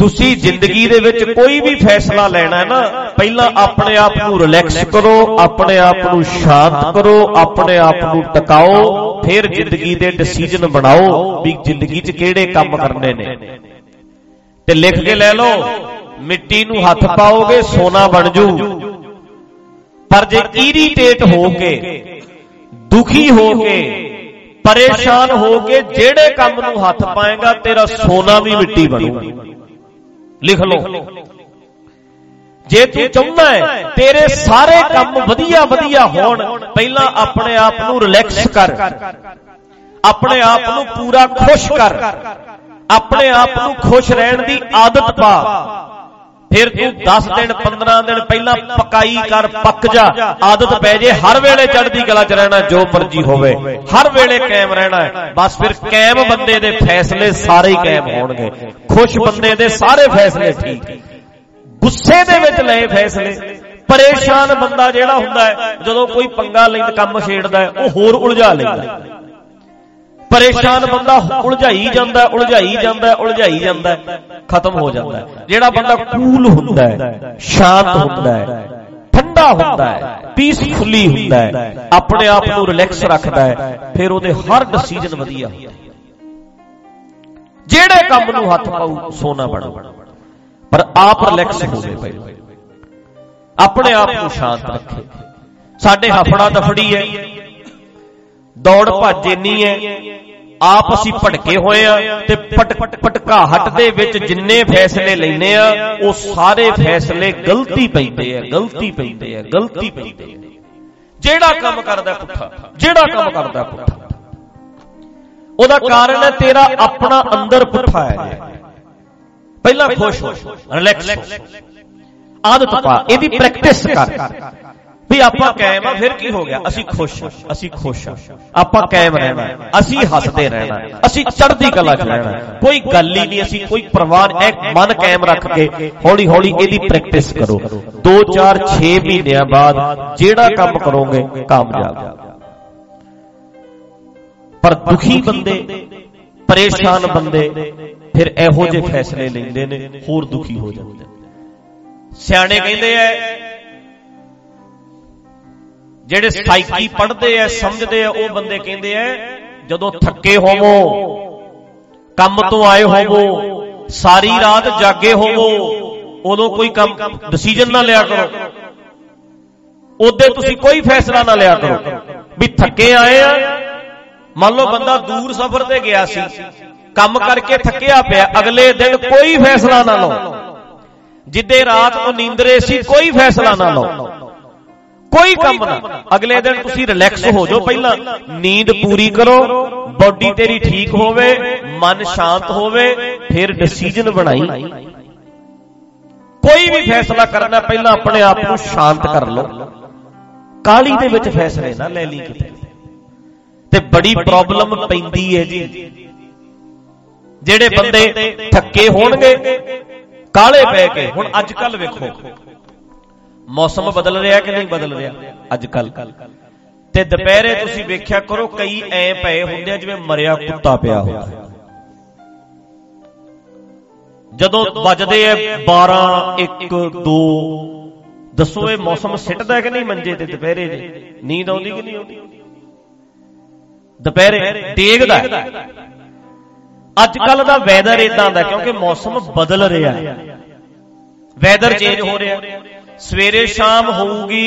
ਤੁਸੀਂ ਜ਼ਿੰਦਗੀ ਦੇ ਵਿੱਚ ਕੋਈ ਵੀ ਫੈਸਲਾ ਲੈਣਾ ਹੈ ਨਾ, ਪਹਿਲਾਂ ਆਪਣੇ ਆਪ ਨੂੰ ਰਿਲੈਕਸ ਕਰੋ, ਆਪਣੇ ਆਪ ਨੂੰ ਸ਼ਾਂਤ ਕਰੋ, ਆਪਣੇ ਆਪ ਨੂੰ ਟਿਕਾਓ, ਫਿਰ ਜ਼ਿੰਦਗੀ ਦੇ ਡਿਸੀਜਨ ਬਣਾਓ ਵੀ ਜ਼ਿੰਦਗੀ 'ਚ ਕਿਹੜੇ ਕੰਮ ਕਰਨੇ ਨੇ। ਤੇ ਲਿਖ ਕੇ ਲੈ ਲਓ, ਮਿੱਟੀ ਨੂੰ ਹੱਥ ਪਾਓਗੇ, ਸੋਨਾ ਬਣ ਜੂ। ਪਰ ਜੇ ਇਰੀਟੇਟ ਹੋ ਕੇ ਦੁਖੀ ਹੋ ਕੇ ਪਰੇਸ਼ਾਨ ਹੋ ਕੇ ਜਿਹੜੇ ਕੰਮ ਨੂੰ ਹੱਥ ਪਾਏਗਾ, ਤੇਰਾ ਸੋਨਾ ਵੀ ਮਿੱਟੀ ਬਣੂਗਾ। ਲਿਖ ਲਓ। ਜੇ ਤੂੰ ਚਾਹੁੰਦਾ ਹੈ ਤੇਰੇ ਸਾਰੇ ਕੰਮ ਵਧੀਆ ਵਧੀਆ ਹੋਣ ਪਹਿਲਾਂ ਆਪਣੇ ਆਪ ਨੂੰ ਰਿਲੈਕਸ ਕਰ। ਆਪਣੇ ਆਪ ਨੂੰ ਪੂਰਾ ਖੁਸ਼ ਕਰ। ਆਪਣੇ ਆਪ ਨੂੰ ਖੁਸ਼ ਰਹਿਣ ਦੀ ਆਦਤ ਪਾ। ਫਿਰ ਤੂੰ 10 ਦਿਨ 15 ਦਿਨ ਪਹਿਲਾਂ ਪਕਾਈ ਕਰ ਪੱਕ ਜਾ। ਆਦਤ ਪੈ ਜੇ ਹਰ ਵੇਲੇ ਚੜ੍ਹਦੀ ਕਲਾ ਚ ਰਹਿਣਾ ਜੋ ਮਰਜ਼ੀ ਹੋਵੇ। ਹਰ ਵੇਲੇ ਕਾਇਮ ਰਹਿਣਾ ਹੈ। ਬਸ ਫਿਰ ਕਾਇਮ ਬੰਦੇ ਦੇ ਫੈਸਲੇ ਸਾਰੇ ਹੀ ਕਾਇਮ ਹੋਣਗੇ। ਖੁਸ਼ ਬੰਦੇ ਦੇ ਸਾਰੇ ਫੈਸਲੇ ਠੀਕ ਗੁੱਸੇ ਦੇ ਵਿੱਚ ਲਏ ਫੈਸਲੇ। ਪਰੇਸ਼ਾਨ ਬੰਦਾ ਜਿਹੜਾ ਹੁੰਦਾ ਹੈ ਜਦੋਂ ਕੋਈ ਪੰਗਾ ਲੈਂਦਾ ਕੰਮ ਛੇੜਦਾ ਹੈ ਉਹ ਹੋਰ ਉਲਝਾ ਲੈਂਦਾ ਪਰੇਸ਼ਾਨ ਬੰਦਾ ਉਲਝਾਈ ਜਾਂਦਾ ਉਲਝਾਈ ਜਾਂਦਾ ਉਲਝਾਈ ਜਾਂਦਾ, ਖਤਮ ਹੋ ਜਾਂਦਾ ਜਿਹੜਾ ਬੰਦਾ ਕੂਲ ਹੁੰਦਾ ਹੈ, ਸ਼ਾਂਤ ਹੁੰਦਾ ਹੈ, ਠੰਡਾ ਹੁੰਦਾ ਹੈ ਪੀਸਫੁਲੀ ਹੁੰਦਾ ਹੈ, ਆਪਣੇ ਆਪ ਨੂੰ ਰਿਲੈਕਸ ਰੱਖਦਾ ਹੈ, ਫਿਰ ਉਹਦੇ ਹਰ ਡਿਸੀਜਨ ਵਧੀਆ ਹੁੰਦਾ ਜਿਹੜੇ ਕੰਮ ਨੂੰ ਹੱਥ ਪਾਉ ਸੋਨਾ ਬਣਾ ਪਰ ਆਪ ਰਿਲੈਕਸ ਹੋਵੇ ਪਹਿਲਾਂ ਆਪਣੇ ਆਪ ਨੂੰ ਸ਼ਾਂਤ ਰੱਖੇ। ਸਾਡੇ ਹਫੜਾ ਦਫੜੀ ਹੈ। ਦੌੜ ਭੱਜ ਇੰਨੀ ਹੈ ਆਪ ਅਸੀਂ ਭਟਕੇ ਹੋਏ ਆ ਤੇ ਭਟਕਾਹਟ ਦੇ ਵਿੱਚ ਜਿੰਨੇ ਫੈਸਲੇ ਲੈਨੇ ਆ ਉਹ ਸਾਰੇ ਫੈਸਲੇ ਗਲਤੀ ਪੈਂਦੇ ਆ ਗਲਤੀ ਪੈਂਦੇ ਆ ਗਲਤੀ ਪੈਂਦੇ ਆ। ਜਿਹੜਾ ਕੰਮ ਕਰਦਾ ਪੁੱਠਾ ਜਿਹੜਾ ਕੰਮ ਕਰਦਾ ਪੁੱਠਾ। ਉਹਦਾ ਕਾਰਨ ਹੈ ਤੇਰਾ ਆਪਣਾ ਅੰਦਰ ਪੁੱਠਾ ਹੈ ਪਹਿਲਾਂ ਖੁਸ਼ ਹੋ ਰਿਲੈਕਸ ਆਦਤ ਪਾ ਇਹਦੀ ਪ੍ਰੈਕਟਿਸ ਕਰ। ਵੀ ਆਪਾਂ ਕਾਇਮ ਆ, ਫਿਰ ਕੀ ਹੋ ਗਿਆ? ਅਸੀਂ ਖੁਸ਼ ਅਸੀਂ ਖੁਸ਼ ਆਪਾਂ ਕਾਇਮ ਰਹਿਣਾ ਅਸੀਂ ਹੱਸਦੇ ਰਹਿਣਾ ਅਸੀਂ ਚੜ੍ਹਦੀ ਕਲਾ 'ਚ ਰਹਿਣਾ ਕੋਈ ਗੱਲ ਹੀ ਨਹੀਂ, ਅਸੀਂ ਕੋਈ ਪਰਵਾਹ ਇੱਕ ਮਨ ਕਾਇਮ ਰੱਖ ਕੇ ਹੌਲੀ ਹੌਲੀ ਇਹਦੀ ਪ੍ਰੈਕਟਿਸ ਕਰੋ। 2 4 6 ਮਹੀਨਿਆਂ ਬਾਅਦ ਜਿਹੜਾ ਕੰਮ ਕਰੋਗੇ, ਕਾਮਯਾਬ। ਪਰ ਦੁਖੀ ਬੰਦੇ, ਪਰੇਸ਼ਾਨ ਬੰਦੇ, ਫਿਰ ਇਹੋ ਜਿਹੇ ਫੈਸਲੇ ਲੈਂਦੇ ਨੇ, ਹੋਰ ਦੁਖੀ ਹੋ ਜਾਂਦੇ ਸਿਆਣੇ ਕਹਿੰਦੇ ਐ ਜਿਹੜੇ ਸਾਈਕੀ ਪੜ੍ਹਦੇ ਐ ਸਮਝਦੇ ਐ ਉਹ ਬੰਦੇ ਕਹਿੰਦੇ ਐ ਜਦੋਂ ਥੱਕੇ ਹੋਵੋ ਕੰਮ ਤੋਂ ਆਏ ਹੋਵੋ ਸਾਰੀ ਰਾਤ ਜਾਗੇ ਹੋਵੋ ਉਦੋਂ ਕੋਈ ਕੰਮ ਡਿਸੀਜਨ ਨਾ ਲਿਆ ਕਰੋ। ਉਹਦੇ ਤੁਸੀਂ ਕੋਈ ਫੈਸਲਾ ਨਾ ਲਿਆ ਕਰੋ। ਵੀ ਥੱਕੇ ਆਏ ਆ। ਮੰਨ ਲਓ ਬੰਦਾ ਦੂਰ ਸਫ਼ਰ ਤੇ ਗਿਆ ਸੀ। ਕੰਮ ਕਰਕੇ ਥੱਕਿਆ ਪਿਆ। ਅਗਲੇ ਦਿਨ ਕੋਈ ਫੈਸਲਾ ਨਾ ਲਓ। ਜਿੱਦੇ ਰਾਤ ਨੂੰ ਨੀਂਦਰੇ ਸੀ ਕੋਈ ਫੈਸਲਾ ਨਾ ਲਓ। ਕੋਈ ਕੰਮ ਨਾ। ਅਗਲੇ ਦਿਨ ਤੁਸੀਂ ਰਿਲੈਕਸ ਹੋ ਜਾਓ ਪਹਿਲਾਂ। ਨੀਂਦ ਪੂਰੀ ਕਰੋ ਬਾਡੀ ਤੇਰੀ ਠੀਕ ਹੋਵੇ, ਮਨ ਸ਼ਾਂਤ ਹੋਵੇ, ਫਿਰ ਡਿਸੀਜਨ ਬਣਾਈ। ਕੋਈ ਵੀ ਫੈਸਲਾ ਕਰਨਾ ਪਹਿਲਾਂ ਆਪਣੇ ਆਪ ਨੂੰ ਸ਼ਾਂਤ ਕਰ ਲਓ। ਕਾਲੀ ਦੇ ਵਿੱਚ ਫੈਸਲੇ ਨਾ ਲੈ ਲਈ ਕਿਤੇ। ਤੇ ਬੜੀ ਪ੍ਰੋਬਲਮ ਪੈਂਦੀ ਹੈ ਜੀ। ਜਿਹੜੇ ਬੰਦੇ ਥੱਕੇ ਹੋਣਗੇ, ਕਾਲੇ ਪੈ ਕੇ। ਹੁਣ ਅੱਜ ਕੱਲ ਵੇਖੋ। ਮੌਸਮ ਬਦਲ ਰਿਹਾ ਕਿ ਨਹੀਂ ਬਦਲ ਰਿਹਾ? ਅੱਜ ਕੱਲ ਤੇ ਦੁਪਹਿਰੇ ਤੁਸੀਂ ਵੇਖਿਆ ਕਰੋ ਕਈ ਐ ਪਏ ਹੁੰਦੇ ਆ ਜਿਵੇਂ ਮਰਿਆ ਕੁੱਤਾ ਪਿਆ ਹੁੰਦਾ। ਜਦੋਂ ਵੱਜਦੇ ਐ 12 1 2 ਦੱਸੋ ਇਹ ਮੌਸਮ ਸਿੱਟਦਾ ਕਿ ਨਹੀਂ ਮੰਜੇ ਤੇ ਦੁਪਹਿਰੇ ਜੇ? ਨੀਂਦ ਆਉਂਦੀ ਕਿ ਨਹੀਂ ਆਉਂਦੀ? ਦੁਪਹਿਰੇ ਡੇਗਦਾ ਅੱਜ ਕੱਲ ਦਾ ਵੈਦਰ ਇਦਾਂ ਦਾ ਕਿਉਂਕਿ ਮੌਸਮ ਬਦਲ ਰਿਹਾ। ਹੈ ਵੈਦਰ ਚੇਂਜ ਹੋ ਰਿਹਾ। ਸਵੇਰੇ ਸ਼ਾਮ ਹੋਊਗੀ,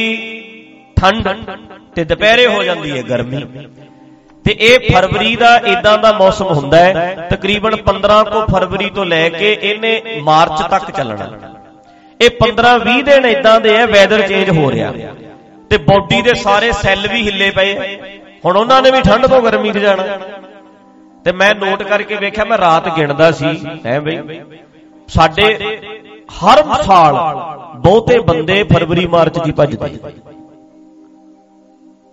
ਠੰਡ ਤੇ ਦੁਪਹਿਰੇ ਹੋ ਜਾਂਦੀ ਹੈ ਗਰਮੀ। ਤੇ ਇਹ ਫਰਵਰੀ ਦਾ ਇਦਾਂ ਦਾ ਮੌਸਮ ਹੁੰਦਾ ਹੈ ਤਕਰੀਬਨ 15 ਕੋ ਫਰਵਰੀ ਤੋਂ ਲੈ ਕੇ ਇਹਨੇ ਮਾਰਚ ਤੱਕ ਚੱਲਣਾ। ਇਹ 15 20 ਦਿਨ ਇਦਾਂ ਦੇ ਹੈ ਵੈਦਰ ਚੇਂਜ ਹੋ ਰਿਹਾ। ਤੇ ਬਾਡੀ ਦੇ ਸਾਰੇ ਸੈੱਲ ਵੀ ਹਿੱਲੇ ਪਏ। ਹੁਣ ਉਹਨਾਂ ਨੇ ਵੀ ਠੰਡ ਤੋਂ ਗਰਮੀ 'ਚ ਜਾਣਾ। ਤੇ ਮੈਂ ਨੋਟ ਕਰਕੇ ਵੇਖਿਆ, ਮੈਂ ਰਾਤ ਗਿਣਦਾ ਸੀ, ਹੈ ਬਈ, ਸਾਡੇ ਹਰ ਸਾਲ ਬਹੁਤੇ ਬੰਦੇ ਫਰਵਰੀ, ਮਾਰਚ ਦੀ ਭੱਜਦੇ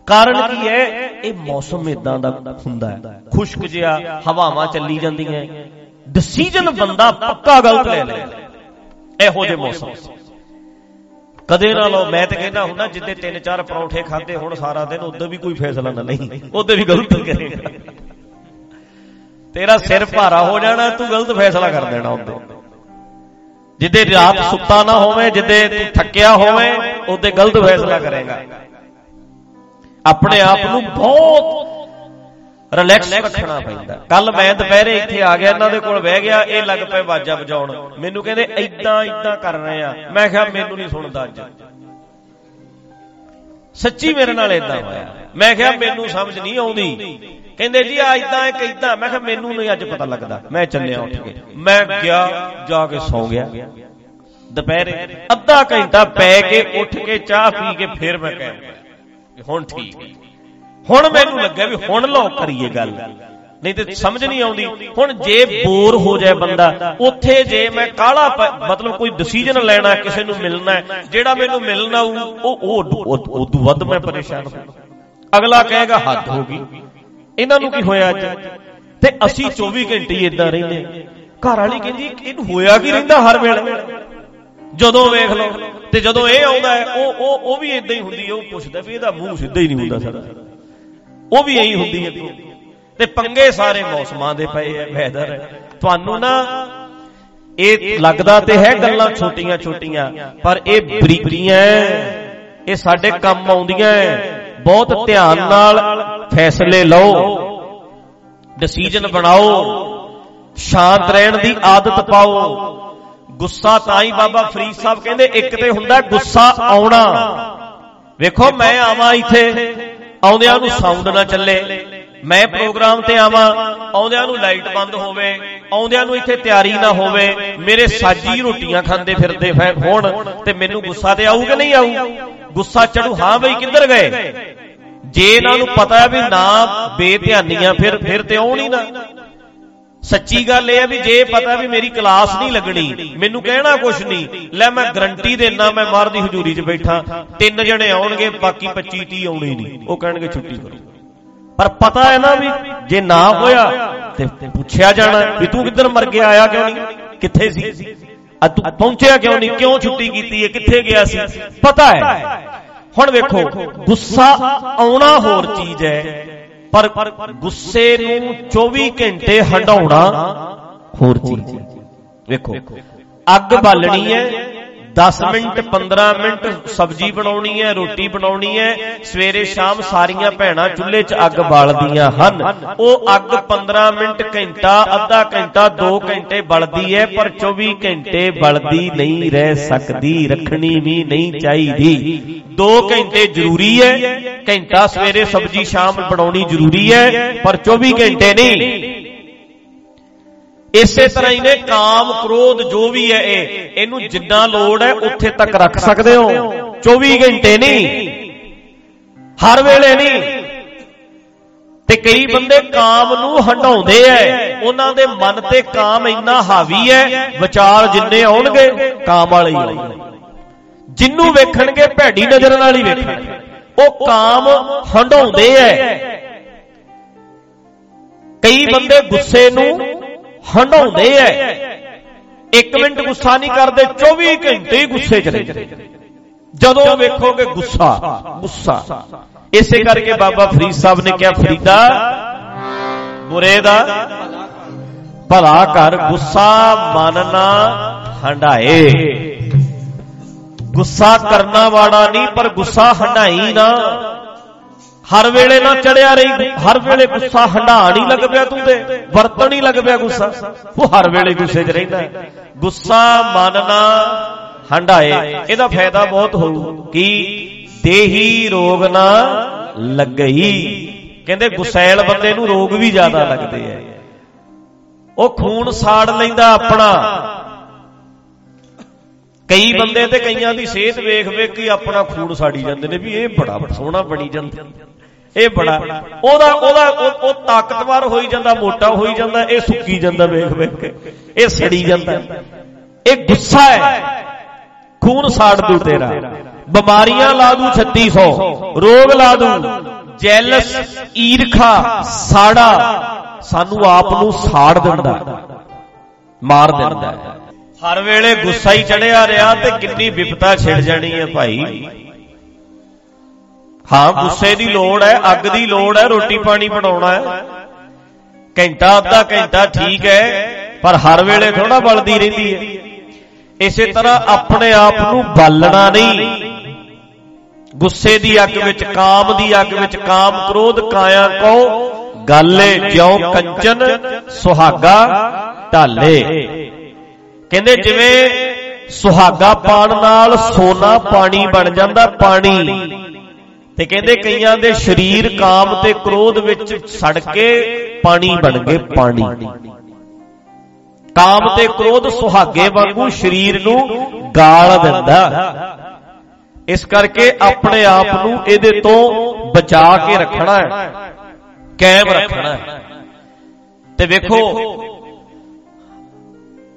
ਕਾਰਨ ਕੀ ਹੈ? ਇਹ ਮੌਸਮ ਇਦਾਂ ਦਾ ਹੁੰਦਾ ਹੈ। ਖੁਸ਼ਕ ਜਿਹਾ ਹਵਾਵਾਂ ਚੱਲੀ ਜਾਂਦੀਆਂ। ਡਿਸੀਜਨ ਬੰਦਾ ਪੱਕਾ ਗਲਤ ਲੈ ਲੈ। ਇਹੋ ਜਿਹੇ ਮੌਸਮ। ਕਦੇ ਨਾ ਲਓ, ਮੈਂ ਤੇ ਕਹਿੰਦਾ ਹੁੰਦਾ, ਜਿੱਦੇ ਤਿੰਨ ਚਾਰ ਪਰੌਂਠੇ ਖਾਦੇ ਹੁਣ ਸਾਰਾ ਦਿਨ ਉਦੋਂ ਵੀ ਕੋਈ ਫੈਸਲਾ ਨਾ ਨਹੀਂ ਉਦੋਂ ਵੀ ਗਲਤ ਕਰੇਗਾ। ਤੇਰਾ ਸਿਰ ਭਾਰਾ ਹੋ ਜਾਣਾ, ਤੂੰ ਗਲਤ ਫੈਸਲਾ ਕਰ ਦੇਣਾ ਉਦੋਂ ਜਿੱਦੇ ਰਾਤ ਸੁੱਤਾ ਨਾ ਹੋਵੇ, ਜਿੱਦੇ ਤੂੰ ਥੱਕਿਆ ਹੋਵੇ, ਉਹਦੇ ਗਲਤ ਫੈਸਲਾ ਕਰੇਗਾ। ਆਪਣੇ ਆਪ ਨੂੰ ਬਹੁਤ ਰਿਲੈਕਸ ਰੱਖਣਾ ਪੈਂਦਾ। ਕੱਲ ਮੈਂ ਦੁਪਹਿਰੇ ਇੱਥੇ ਆ ਗਿਆ, ਇਹਨਾਂ ਦੇ ਕੋਲ ਬਹਿ ਗਿਆ, ਇਹ ਲੱਗ ਪਏ ਬਾਜਾ ਵਜਾਉਣ। ਮੈਨੂੰ ਕਹਿੰਦੇ ਐਦਾਂ ਐਦਾਂ ਕਰ ਰਹੇ ਆ। ਮੈਂ ਕਿਹਾ, ਮੈਨੂੰ ਨਹੀਂ ਸੁਣਦਾ ਅੱਜ। ਸੱਚੀ ਮੇਰੇ ਨਾਲ ਇਦਾਂ ਹੋਇਆ। ਮੈਂ ਕਿਹਾ ਮੈਨੂੰ ਸਮਝ ਨਹੀਂ ਆਉਂਦੀ। ਕਹਿੰਦੇ ਜੀ ਆ ਇਦਾਂ ਇੱਕ ਇਦਾਂ ਮੈਂ ਕਿਹਾ ਮੈਨੂੰ ਨਹੀਂ ਅੱਜ ਪਤਾ ਲੱਗਦਾ। ਮੈਂ ਚੱਲਿਆ ਉੱਠ ਕੇ। ਮੈਂ ਗਿਆ, ਜਾ ਕੇ ਸੌ ਗਿਆ। ਦੁਪਹਿਰੇ ਅੱਧਾ ਘੰਟਾ ਪੈ ਕੇ ਉੱਠ ਕੇ ਚਾਹ ਪੀ ਕੇ ਫਿਰ ਮੈਂ ਕਹਿ ਹੁਣ ਠੀਕ। ਹੁਣ ਮੈਨੂੰ ਲੱਗਿਆ ਵੀ ਹੁਣ ਲੋ ਕਰੀਏ ਗੱਲ। ਨਹੀਂ ਤੇ ਸਮਝ ਨਹੀਂ ਆਉਂਦੀ। ਹੁਣ ਜੇ ਬੋਰ ਹੋ ਜਾਏ ਬੰਦਾ, ਉੱਥੇ ਜੇ ਮੈਂ ਕਾਲਾ ਮਤਲਬ ਕੋਈ ਡਿਸੀਜਨ ਲੈਣਾ, ਕਿਸੇ ਨੂੰ ਮਿਲਣਾ, ਜਿਹੜਾ ਮੈਨੂੰ ਮਿਲਣਾ ਉਹ ਉਹ ਉਦੋਂ ਵੱਧ ਮੈਂ ਪਰੇਸ਼ਾਨ ਹਾਂ ਅਗਲਾ ਕਹੇਗਾ, ਹੱਦ ਹੋ ਗਈ। ਇਹਨਾਂ ਨੂੰ ਕੀ ਹੋਇਆ ਅੱਜ? ਤੇ ਅਸੀਂ 24 ਘੰਟੇ ਹੀ ਇਦਾਂ ਰਹਿੰਦੇ ਘਰ ਵਾਲੀ ਕਹਿੰਦੀ, ਇਹਨੂੰ ਹੋਇਆ ਕੀ ਰਹਿੰਦਾ ਹਰ ਵੇਲੇ? ਜਦੋਂ ਵੇਖ ਲਓ, ਤੇ ਜਦੋਂ ਇਹ ਆਉਂਦਾ ਹੈ, ਉਹ ਉਹ ਉਹ ਵੀ ਇਦਾਂ ਹੀ ਹੁੰਦੀ ਹੈ, ਉਹ ਪੁੱਛਦਾ ਵੀ ਇਹਦਾ ਮੂੰਹ ਸਿੱਧਾ ਹੀ ਨਹੀਂ ਹੁੰਦਾ ਸਾਡਾ ਉਹ ਵੀ ਐਂ ਹੁੰਦੀ ਹੈ। ਤੇ ਪੰਗੇ ਸਾਰੇ ਮੌਸਮਾਂ ਦੇ ਪਏ ਐ ਵੈਦਰ ਤੁਹਾਨੂੰ ਨਾ ਇਹ ਲੱਗਦਾ ਤੇ ਹੈ ਗੱਲਾਂ ਛੋਟੀਆਂ ਛੋਟੀਆਂ ਪਰ ਇਹ ਬਰੀਕੀਆਂ ਇਹ ਸਾਡੇ ਕੰਮ ਆਉਂਦੀਆਂ ਬਹੁਤ ਧਿਆਨ ਨਾਲ ਫੈਸਲੇ ਲਓ। ਡਿਸੀਜਨ ਬਣਾਓ। ਸ਼ਾਂਤ ਰਹਿਣ ਦੀ ਆਦਤ ਪਾਓ। ਗੁੱਸਾ ਤਾਂ ਹੀ ਬਾਬਾ ਫਰੀਦ ਸਾਹਿਬ ਕਹਿੰਦੇ ਇੱਕ ਤੇ ਹੁੰਦਾ ਗੁੱਸਾ ਆਉਣਾ। ਵੇਖੋ ਮੈਂ ਆਵਾਂ ਇੱਥੇ। ਆਉਂਦਿਆਂ ਨੂੰ ਸਾਊਂਡ ਨਾ ਚੱਲੇ। ਮੈਂ ਪ੍ਰੋਗਰਾਮ ਤੇ ਆਵਾਂ। ਆਉਂਦਿਆਂ ਨੂੰ ਲਾਈਟ ਬੰਦ ਹੋਵੇ। ਆਉਂਦਿਆਂ ਨੂੰ ਇੱਥੇ ਤਿਆਰੀ ਨਾ ਹੋਵੇ। ਮੇਰੇ ਸਾਜੀ ਰੋਟੀਆਂ ਖਾਂਦੇ ਫਿਰਦੇ ਹੋਣ ਤੇ ਮੈਨੂੰ ਗੁੱਸਾ ਤੇ ਆਊ ਕਿ ਨਹੀਂ ਆਊ? ਗੁੱਸਾ ਚੜੂ ਹਾਂ ਬਈ, ਕਿੱਧਰ ਗਏ? ਜੇ ਇਹਨਾਂ ਨੂੰ ਪਤਾ ਹੈ ਵੀ ਨਾ ਬੇਧਿਆਨੀਆਂ, ਫਿਰ ਫਿਰ ਤੇ ਆਉਣ ਹੀ ਨਾ। ਸੱਚੀ ਗੱਲ ਇਹ ਹੈ ਵੀ ਜੇ ਪਤਾ ਵੀ ਮੇਰੀ ਕਲਾਸ ਨਹੀਂ ਲੱਗਣੀ, ਮੈਨੂੰ ਕਹਿਣਾ ਕੁਛ ਨਹੀਂ, ਲੈ ਮੈਂ ਗਰੰਟੀ ਦੇਣਾ ਮੈਂ ਮਾਰ ਦੀ ਹਜ਼ੂਰੀ 'ਚ ਬੈਠਾ, ਤਿੰਨ ਜਣੇ ਆਉਣਗੇ, ਬਾਕੀ 25 30 ਆਉਣੇ ਨਹੀਂ, ਉਹ ਕਹਿਣਗੇ ਛੁੱਟੀ ਕਰੋ। ਪਰ ਪਤਾ ਹੈ ਨਾ ਵੀ ਜੇ ਨਾ ਹੋਇਆ ਤੇ ਪੁੱਛਿਆ ਜਾਣਾ ਵੀ ਤੂੰ ਕਿੱਧਰ ਮਰ ਗਿਆ ਆਇਆ ਕਿਉਂ ਨਹੀਂ? ਕਿੱਥੇ ਸੀ? ਆ ਤੂੰ ਪਹੁੰਚਿਆ ਕਿਉਂ ਨਹੀਂ? ਕਿਉਂ ਛੁੱਟੀ ਕੀਤੀ ਹੈ? ਕਿੱਥੇ ਗਿਆ ਸੀ? ਪਤਾ ਹੈ। ਹੁਣ ਵੇਖੋ, ਗੁੱਸਾ ਆਉਣਾ ਹੋਰ ਚੀਜ਼ ਹੈ, ਪਰ ਗੁੱਸੇ ਨੂੰ 24 ਘੰਟੇ ਹਟਾਉਣਾ ਹੋਰ ਚੀਜ਼ ਵੇਖੋ, ਅੱਗ ਬਾਲਣੀ ਹੈ 10 ਮਿੰਟ 15 ਮਿੰਟ ਸਬਜ਼ੀ ਬਣਾਉਣੀ ਹੈ ਰੋਟੀ ਬਣਾਉਣੀ ਹੈ ਸਵੇਰੇ ਸ਼ਾਮ ਸਾਰੀਆਂ ਭੈਣਾਂ ਚੁੱਲ੍ਹੇ 'ਚ ਅੱਗ ਬਾਲਦੀਆਂ ਹਨ। ਉਹ ਅੱਗ 15 ਮਿੰਟ ਘੰਟਾ ਅੱਧਾ ਘੰਟਾ 2 ਘੰਟੇ ਬਲਦੀ ਹੈ ਪਰ 24 ਘੰਟੇ ਬਲਦੀ ਨਹੀਂ ਰਹਿ ਸਕਦੀ ਰੱਖਣੀ ਵੀ ਨਹੀਂ ਚਾਹੀਦੀ। 2 ਘੰਟੇ ਜ਼ਰੂਰੀ ਹੈ ਘੰਟਾ ਸਵੇਰੇ ਸਬਜ਼ੀ ਸ਼ਾਮ ਬਣਾਉਣੀ ਜ਼ਰੂਰੀ ਹੈ ਪਰ 24 ਘੰਟੇ ਨਹੀਂ। ਇਸੇ ਤਰ੍ਹਾਂ ਹੀ ਨੇ ਕਾਮ ਕ੍ਰੋਧ ਜੋ ਵੀ ਹੈ ਇਹ, ਇਹਨੂੰ ਜਿੰਨਾ ਲੋੜ ਹੈ ਉੱਥੇ ਤੱਕ ਰੱਖ ਸਕਦੇ ਹੋ। 24 ਘੰਟੇ ਨਹੀਂ, ਹਰ ਵੇਲੇ ਨਹੀਂ। ਤੇ ਕਈ ਬੰਦੇ ਕਾਮ ਨੂੰ ਹੰਡਾਉਂਦੇ ਐ, ਉਹਨਾਂ ਦੇ ਮਨ ਤੇ ਕਾਮ ਇੰਨਾ ਹਾਵੀ ਹੈ ਵਿਚਾਰ ਜਿੰਨੇ ਆਉਣਗੇ, ਕਾਮ ਵਾਲੇ ਹੀ ਜਿੰਨੂੰ ਵੇਖਣਗੇ, ਭੈੜੀ ਨਜ਼ਰ ਨਾਲ ਹੀ ਵੇਖਣਗੇ। ਉਹ ਕਾਮ ਹੰਡਾਉਂਦੇ ਐ। ਕਈ ਬੰਦੇ ਗੁੱਸੇ ਨੂੰ ਹੰਡਾਉਂਦੇ ਐ। ਇੱਕ ਮਿੰਟ ਗੁੱਸਾ ਨਹੀਂ ਕਰਦੇ 24 ਘੰਟੇ ਹੀ ਗੁੱਸੇ 'ਚ ਰਹਿੰਦੇ ਜਦੋਂ ਵੇਖੋਗੇ ਗੁੱਸਾ ਗੁੱਸਾ। ਇਸੇ ਕਰਕੇ ਬਾਬਾ ਫਰੀਦ ਸਾਹਿਬ ਨੇ ਕਿਹਾ, ਫਰੀਦਾ ਬੁਰੇ ਦਾ, ਭਲਾ ਕਰ, ਗੁੱਸਾ ਮਨ ਨਾ ਹੰਡਾਏ ਗੁੱਸਾ ਕਰਨਾ ਵਾਲਾ ਨਹੀਂ, ਪਰ ਗੁੱਸਾ ਹੰਡਾਈ ਨਾ। ਹਰ ਵੇਲੇ ਨਾ ਚੜਿਆ ਰਹੀ, ਹਰ ਵੇਲੇ ਗੁੱਸਾ ਹੰਡਾ ਨਹੀਂ ਲੱਗ ਪਿਆ ਤੂੰ ਤੇ, ਵਰਤਣ ਨਹੀਂ ਲੱਗ ਪਿਆ ਗੁੱਸਾ। ਉਹ ਹਰ ਵੇਲੇ ਗੁੱਸੇ 'ਚ ਰਹਿੰਦਾ ਗੁੱਸਾ ਮਨ ਨਾ ਹੰਡਾਏ ਇਹਦਾ ਫਾਇਦਾ ਬਹੁਤ ਹੋਊ ਕਿ ਦੇਹੀ ਰੋਗ ਨਾ ਲੱਗਈ। ਕਹਿੰਦੇ ਗੁੱਸੈਲ ਬੰਦੇ ਨੂੰ ਰੋਗ ਵੀ ਜ਼ਿਆਦਾ ਲੱਗਦੇ ਆ। ਉਹ ਖੂਨ ਸਾੜ ਲੈਂਦਾ ਆਪਣਾ। ਕਈ ਬੰਦੇ ਤੇ ਕਈਆਂ ਦੀ ਸਿਹਤ ਵੇਖ ਵੇਖ ਕੇ ਆਪਣਾ ਖੂਨ ਸਾੜੀ ਜਾਂਦੇ ਨੇ ਵੀ ਇਹ ਬੜਾ ਸੋਹਣਾ ਬਣੀ ਜਾਂਦਾ। ਇਹ ਬੜਾ ਉਹਦਾ ਉਹਦਾ ਉਹ ਤਾਕਤਵਰ ਹੋਈ ਜਾਂਦਾ, ਮੋਟਾ ਹੋਈ ਜਾਂਦਾ, ਇਹ ਸੁੱਕੀ ਜਾਂਦਾ ਵੇਖ ਵੇਖ ਕੇ। ਇਹ ਸੜੀ ਜਾਂਦਾ। ਇਹ ਗੁੱਸਾ ਹੈ। ਖੂਨ ਸਾੜ ਦੂ ਤੇਰਾ। ਬਿਮਾਰੀਆਂ ਲਾ ਦੂ 3600 ਰੋਗ ਲਾ ਦੂ। ਜੈਲਸ, ਈਰਖਾ, ਸਾੜਾ ਸਾਨੂੰ ਆਪ ਨੂੰ ਸਾੜ ਦਿੰਦਾ। ਮਾਰ ਦਿੰਦਾ। ਹਰ ਵੇਲੇ ਗੁੱਸਾ ਹੀ ਚੜਿਆ ਰਿਹਾ ਤੇ ਕਿੰਨੀ ਵਿਪਤਾ ਛਿੜ ਜਾਣੀ ਹੈ ਭਾਈ। ਹਾਂ ਗੁੱਸੇ ਦੀ ਲੋੜ ਹੈ ਅੱਗ ਦੀ ਲੋੜ ਹੈ ਰੋਟੀ ਪਾਣੀ ਬਣਾਉਣਾ ਹੈ। ਘੰਟਾ ਅੱਧਾ ਘੰਟਾ ਠੀਕ ਹੈ ਪਰ ਹਰ ਵੇਲੇ ਥੋੜਾ ਬਲਦੀ ਰਹਿੰਦੀ ਹੈ। ਇਸੇ ਤਰ੍ਹਾਂ ਆਪਣੇ ਆਪ ਨੂੰ ਬਾਲਣਾ ਨਹੀਂ। ਗੁੱਸੇ ਦੀ ਅੱਗ ਵਿੱਚ ਕਾਮ ਦੀ ਅੱਗ ਵਿੱਚ ਕਾਮ ਕ੍ਰੋਧ ਕਾਇਆ ਕੋ ਗਾਲੇ ਜਿਉ ਕੰਚਨ ਸੁਹਾਗਾ ਢਾਲੇ। ਕਹਿੰਦੇ ਜਿਵੇਂ ਸੁਹਾਗਾ ਪਾਣ ਨਾਲ ਸੋਨਾ ਪਾਣੀ ਬਣ ਜਾਂਦਾ ਪਾਣੀ। ਤੇ ਕਹਿੰਦੇ ਕਈਆਂ ਦੇ ਸਰੀਰ ਕਾਮ ਤੇ ਕ੍ਰੋਧ ਵਿੱਚ ਸੜ ਕੇ ਪਾਣੀ ਬਣ ਗਏ ਪਾਣੀ। ਕਾਮ ਤੇ ਕ੍ਰੋਧ ਸੁਹਾਗੇ ਵਾਂਗੂ ਸਰੀਰ ਨੂੰ ਗਾਲ ਦਿੰਦਾ। ਇਸ ਕਰਕੇ ਆਪਣੇ ਆਪ ਨੂੰ ਇਹਦੇ ਤੋਂ ਬਚਾ ਕੇ ਰੱਖਣਾ ਹੈ। ਕਾਇਮ ਰੱਖਣਾ ਹੈ। ਤੇ ਵੇਖੋ,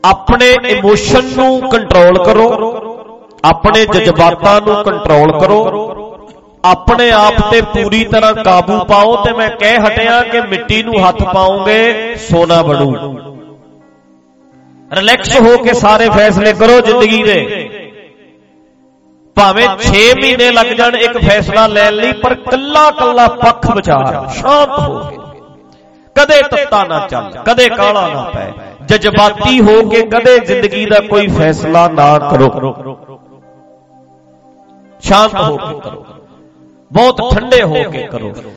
ਆਪਣੇ ਇਮੋਸ਼ਨ ਨੂੰ ਕੰਟਰੋਲ ਕਰੋ, ਆਪਣੇ ਜਜ਼ਬਾਤਾਂ ਨੂੰ ਕੰਟਰੋਲ ਕਰੋ ਆਪਣੇ ਆਪ ਤੇ ਪੂਰੀ ਤਰ੍ਹਾਂ ਕਾਬੂ ਪਾਓ ਤੇ ਮੈਂ ਕਹਿ ਹਟਿਆ ਕਿ ਮਿੱਟੀ ਨੂੰ ਹੱਥ ਪਾਉਂਗੇ ਸੋਨਾ ਬਣੂ। ਰਿਲੈਕਸ ਹੋ ਕੇ ਸਾਰੇ ਫੈਸਲੇ ਕਰੋ ਜ਼ਿੰਦਗੀ ਦੇ। ਭਾਵੇਂ 6 ਮਹੀਨੇ ਲੱਗ ਜਾਣ ਇੱਕ ਫੈਸਲਾ ਲੈਣ ਲਈ, ਪਰ ਕੱਲਾ ਕੱਲਾ ਪੱਖ ਵਿਚਾਰ, ਸ਼ਾਂਤ ਹੋ ਕੇ। ਕਦੇ ਤੱਤਾ ਨਾ ਚੱਲ, ਕਦੇ ਕਾਲਾ ਨਾ ਪੈ। ਜਜ਼ਬਾਤੀ ਹੋ ਕੇ ਕਦੇ ਜ਼ਿੰਦਗੀ ਦਾ ਕੋਈ ਫੈਸਲਾ ਨਾ ਕਰੋ। ਸ਼ਾਂਤ ਹੋ ਕੇ ਕਰੋ। ਬਹੁਤ ਠੰਡੇ ਹੋ ਕੇ ਕਰੋ।